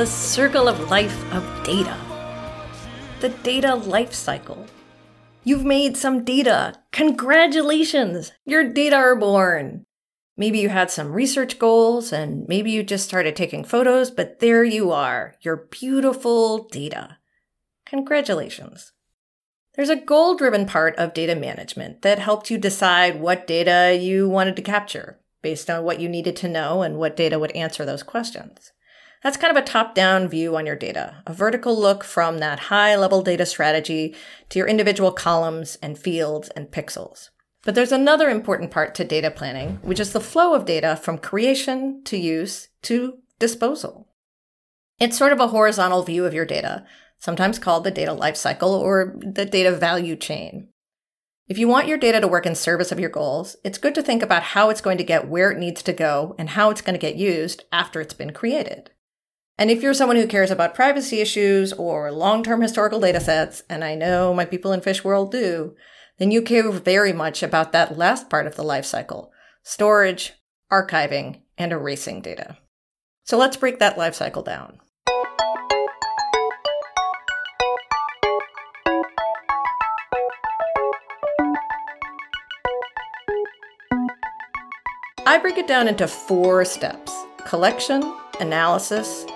the circle of life of data. The data life cycle. You've made some data. Congratulations! Your data are born. Maybe you had some research goals and maybe you just started taking photos, but there you are, your beautiful data. Congratulations. There's a goal driven part of data management that helped you decide what data you wanted to capture based on what you needed to know and what data would answer those questions. That's kind of a top down view on your data, a vertical look from that high level data strategy to your individual columns and fields and pixels. But there's another important part to data planning, which is the flow of data from creation to use to disposal. It's sort of a horizontal view of your data, sometimes called the data lifecycle or the data value chain. If you want your data to work in service of your goals, it's good to think about how it's going to get where it needs to go and how it's going to get used after it's been created. And if you're someone who cares about privacy issues or long term historical data sets, and I know my people in Fish World do, then you care very much about that last part of the life cycle storage, archiving, and erasing data. So let's break that life cycle down. I break it down into four steps collection, analysis,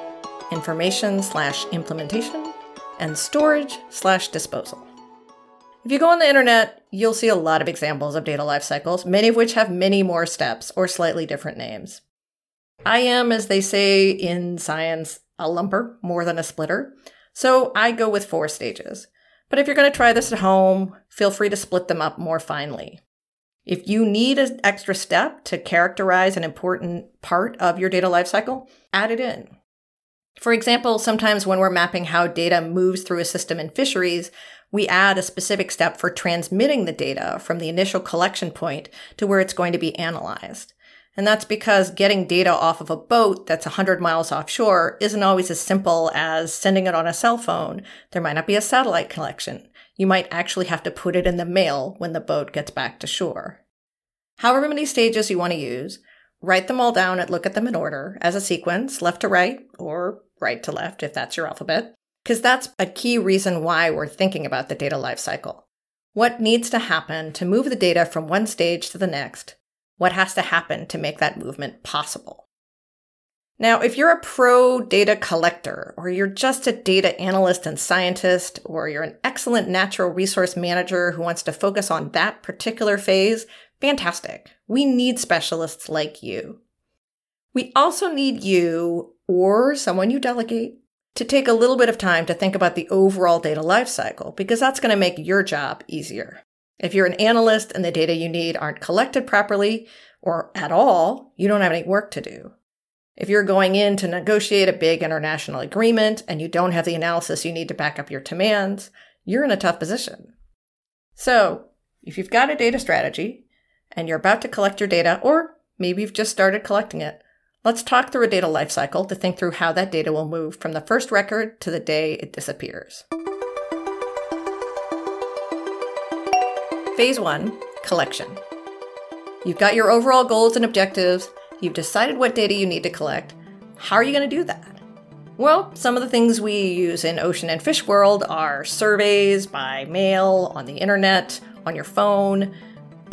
information slash implementation, and storage slash disposal. If you go on the internet, you'll see a lot of examples of data life cycles, many of which have many more steps or slightly different names. I am, as they say in science, a lumper more than a splitter, so I go with four stages. But if you're going to try this at home, feel free to split them up more finely. If you need an extra step to characterize an important part of your data lifecycle, add it in. For example, sometimes when we're mapping how data moves through a system in fisheries, we add a specific step for transmitting the data from the initial collection point to where it's going to be analyzed. And that's because getting data off of a boat that's 100 miles offshore isn't always as simple as sending it on a cell phone. There might not be a satellite connection you might actually have to put it in the mail when the boat gets back to shore. However many stages you want to use, write them all down and look at them in order as a sequence, left to right or right to left if that's your alphabet, because that's a key reason why we're thinking about the data lifecycle. What needs to happen to move the data from one stage to the next? What has to happen to make that movement possible? Now, if you're a pro data collector, or you're just a data analyst and scientist, or you're an excellent natural resource manager who wants to focus on that particular phase, fantastic. We need specialists like you. We also need you, or someone you delegate, to take a little bit of time to think about the overall data lifecycle, because that's going to make your job easier. If you're an analyst and the data you need aren't collected properly, or at all, you don't have any work to do. If you're going in to negotiate a big international agreement and you don't have the analysis you need to back up your demands, you're in a tough position. So, if you've got a data strategy and you're about to collect your data, or maybe you've just started collecting it, let's talk through a data lifecycle to think through how that data will move from the first record to the day it disappears. Phase one collection. You've got your overall goals and objectives You've decided what data you need to collect. How are you going to do that? Well, some of the things we use in Ocean and Fish World are surveys by mail, on the internet, on your phone,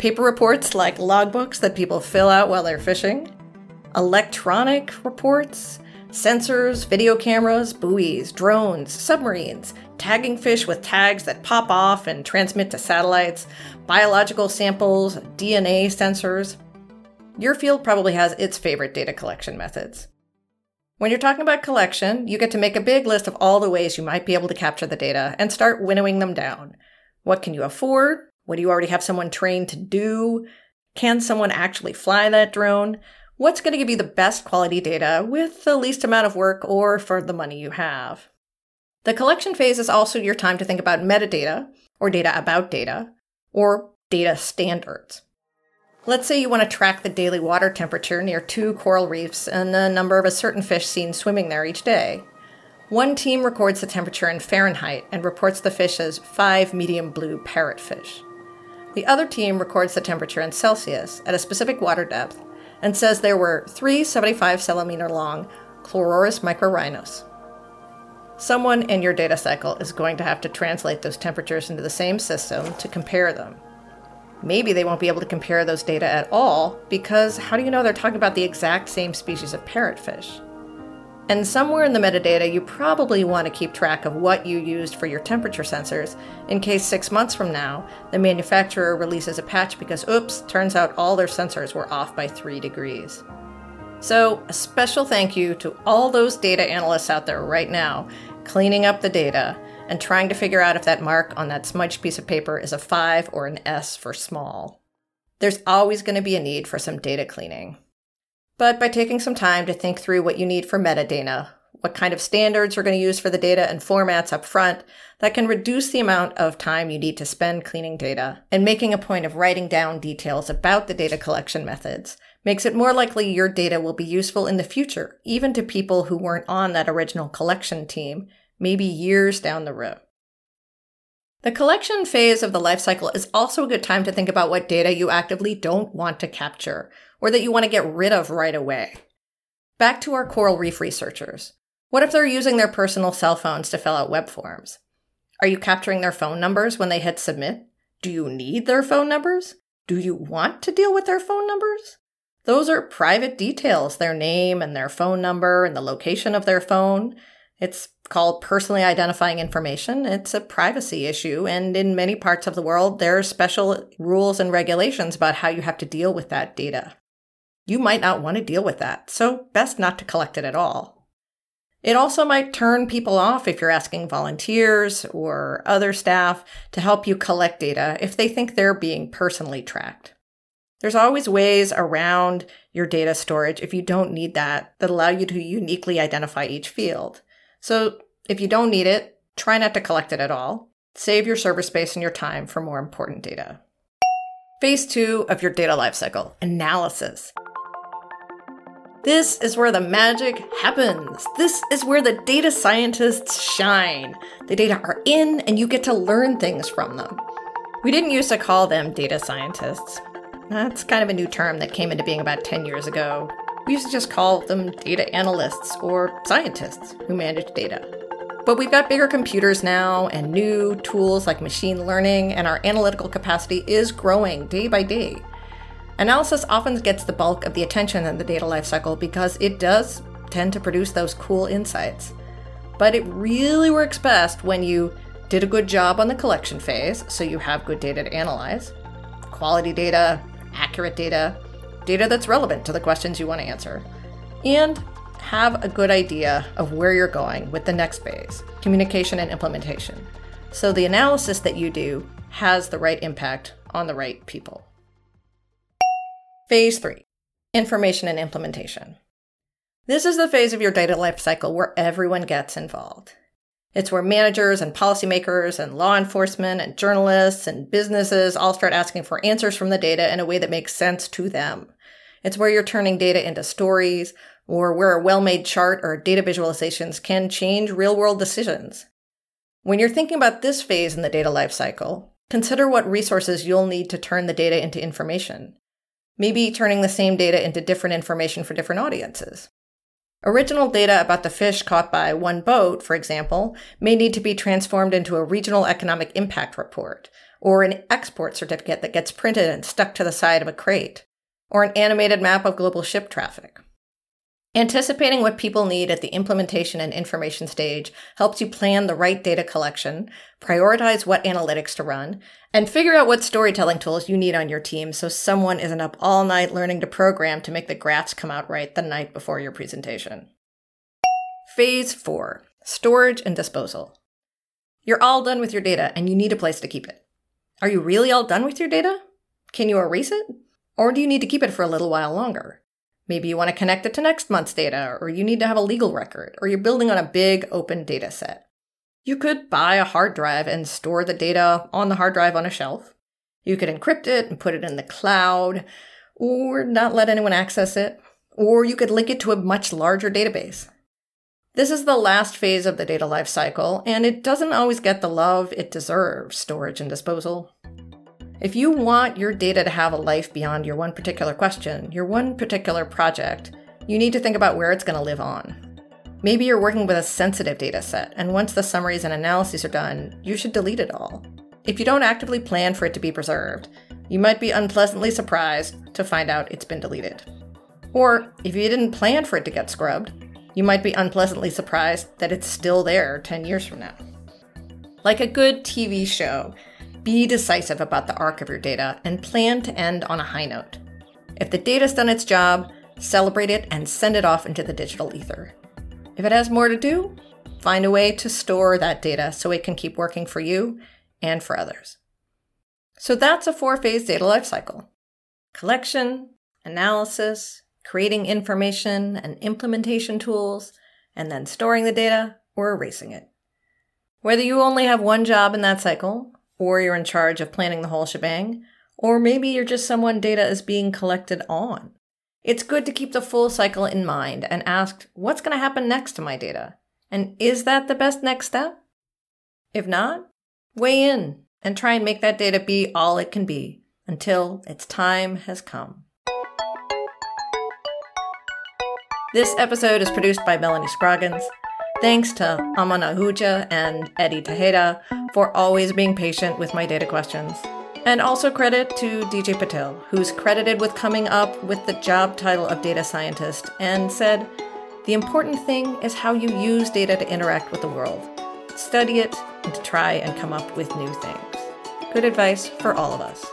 paper reports like logbooks that people fill out while they're fishing, electronic reports, sensors, video cameras, buoys, drones, submarines, tagging fish with tags that pop off and transmit to satellites, biological samples, DNA sensors. Your field probably has its favorite data collection methods. When you're talking about collection, you get to make a big list of all the ways you might be able to capture the data and start winnowing them down. What can you afford? What do you already have someone trained to do? Can someone actually fly that drone? What's going to give you the best quality data with the least amount of work or for the money you have? The collection phase is also your time to think about metadata, or data about data, or data standards. Let's say you want to track the daily water temperature near two coral reefs and the number of a certain fish seen swimming there each day. One team records the temperature in Fahrenheit and reports the fish as 5 medium blue parrotfish. The other team records the temperature in Celsius at a specific water depth and says there were three 75 centimeter long Chlorurus microrhinus. someone in your data cycle is going to have to translate those temperatures into the same system to compare them. Maybe they won't be able to compare those data at all because how do you know they're talking about the exact same species of parrotfish? And somewhere in the metadata, you probably want to keep track of what you used for your temperature sensors in case six months from now, the manufacturer releases a patch because, oops, turns out all their sensors were off by three degrees. So, a special thank you to all those data analysts out there right now cleaning up the data and trying to figure out if that mark on that smudged piece of paper is a 5 or an S for small. There's always going to be a need for some data cleaning. But by taking some time to think through what you need for metadata, what kind of standards you're going to use for the data and formats up front, that can reduce the amount of time you need to spend cleaning data, and making a point of writing down details about the data collection methods makes it more likely your data will be useful in the future, even to people who weren't on that original collection team, maybe years down the road. The collection phase of the life cycle is also a good time to think about what data you actively don't want to capture or that you want to get rid of right away. Back to our coral reef researchers. What if they're using their personal cell phones to fill out web forms? Are you capturing their phone numbers when they hit submit? Do you need their phone numbers? Do you want to deal with their phone numbers? Those are private details, their name and their phone number and the location of their phone. It's called personally identifying information. It's a privacy issue. And in many parts of the world, there are special rules and regulations about how you have to deal with that data. You might not want to deal with that, so best not to collect it at all. It also might turn people off if you're asking volunteers or other staff to help you collect data if they think they're being personally tracked. There's always ways around your data storage if you don't need that that allow you to uniquely identify each field. So if you don't need it, try not to collect it at all. Save your server space and your time for more important data. Phase two of your data lifecycle analysis. This is where the magic happens. This is where the data scientists shine. The data are in, and you get to learn things from them. We didn't used to call them data scientists. That's kind of a new term that came into being about 10 years ago. We used to just call them data analysts or scientists who manage data. But we've got bigger computers now and new tools like machine learning, and our analytical capacity is growing day by day. Analysis often gets the bulk of the attention in the data lifecycle because it does tend to produce those cool insights. But it really works best when you did a good job on the collection phase, so you have good data to analyze, quality data, accurate data, data that's relevant to the questions you want to answer, and have a good idea of where you're going with the next phase communication and implementation. So the analysis that you do has the right impact on the right people. Phase three information and implementation. This is the phase of your data lifecycle where everyone gets involved. It's where managers and policymakers and law enforcement and journalists and businesses all start asking for answers from the data in a way that makes sense to them. It's where you're turning data into stories or where a well-made chart or data visualizations can change real-world decisions. When you're thinking about this phase in the data lifecycle, consider what resources you'll need to turn the data into information. Maybe turning the same data into different information for different audiences. Original data about the fish caught by one boat, for example, may need to be transformed into a regional economic impact report, or an export certificate that gets printed and stuck to the side of a crate, or an animated map of global ship traffic. Anticipating what people need at the implementation and information stage helps you plan the right data collection, prioritize what analytics to run, and figure out what storytelling tools you need on your team so someone isn't up all night learning to program to make the graphs come out right the night before your presentation. Phase 4 Storage and Disposal. You're all done with your data and you need a place to keep it. Are you really all done with your data? Can you erase it? Or do you need to keep it for a little while longer? Maybe you want to connect it to next month's data, or you need to have a legal record, or you're building on a big open data set. You could buy a hard drive and store the data on the hard drive on a shelf. You could encrypt it and put it in the cloud, or not let anyone access it, or you could link it to a much larger database. This is the last phase of the data lifecycle, and it doesn't always get the love it deserves storage and disposal. If you want your data to have a life beyond your one particular question, your one particular project, you need to think about where it's going to live on. Maybe you're working with a sensitive data set, and once the summaries and analyses are done, you should delete it all. If you don't actively plan for it to be preserved, you might be unpleasantly surprised to find out it's been deleted. Or if you didn't plan for it to get scrubbed, you might be unpleasantly surprised that it's still there 10 years from now. Like a good TV show, be decisive about the arc of your data and plan to end on a high note. If the data's done its job, celebrate it and send it off into the digital ether. If it has more to do, find a way to store that data so it can keep working for you and for others. So that's a four phase data lifecycle collection, analysis, creating information and implementation tools, and then storing the data or erasing it. Whether you only have one job in that cycle, or you're in charge of planning the whole shebang, or maybe you're just someone data is being collected on. It's good to keep the full cycle in mind and ask what's going to happen next to my data? And is that the best next step? If not, weigh in and try and make that data be all it can be until its time has come. This episode is produced by Melanie Scroggins. Thanks to Aman Ahuja and Eddie Tejeda for always being patient with my data questions. And also credit to DJ Patil, who's credited with coming up with the job title of data scientist and said, The important thing is how you use data to interact with the world. Study it and to try and come up with new things. Good advice for all of us.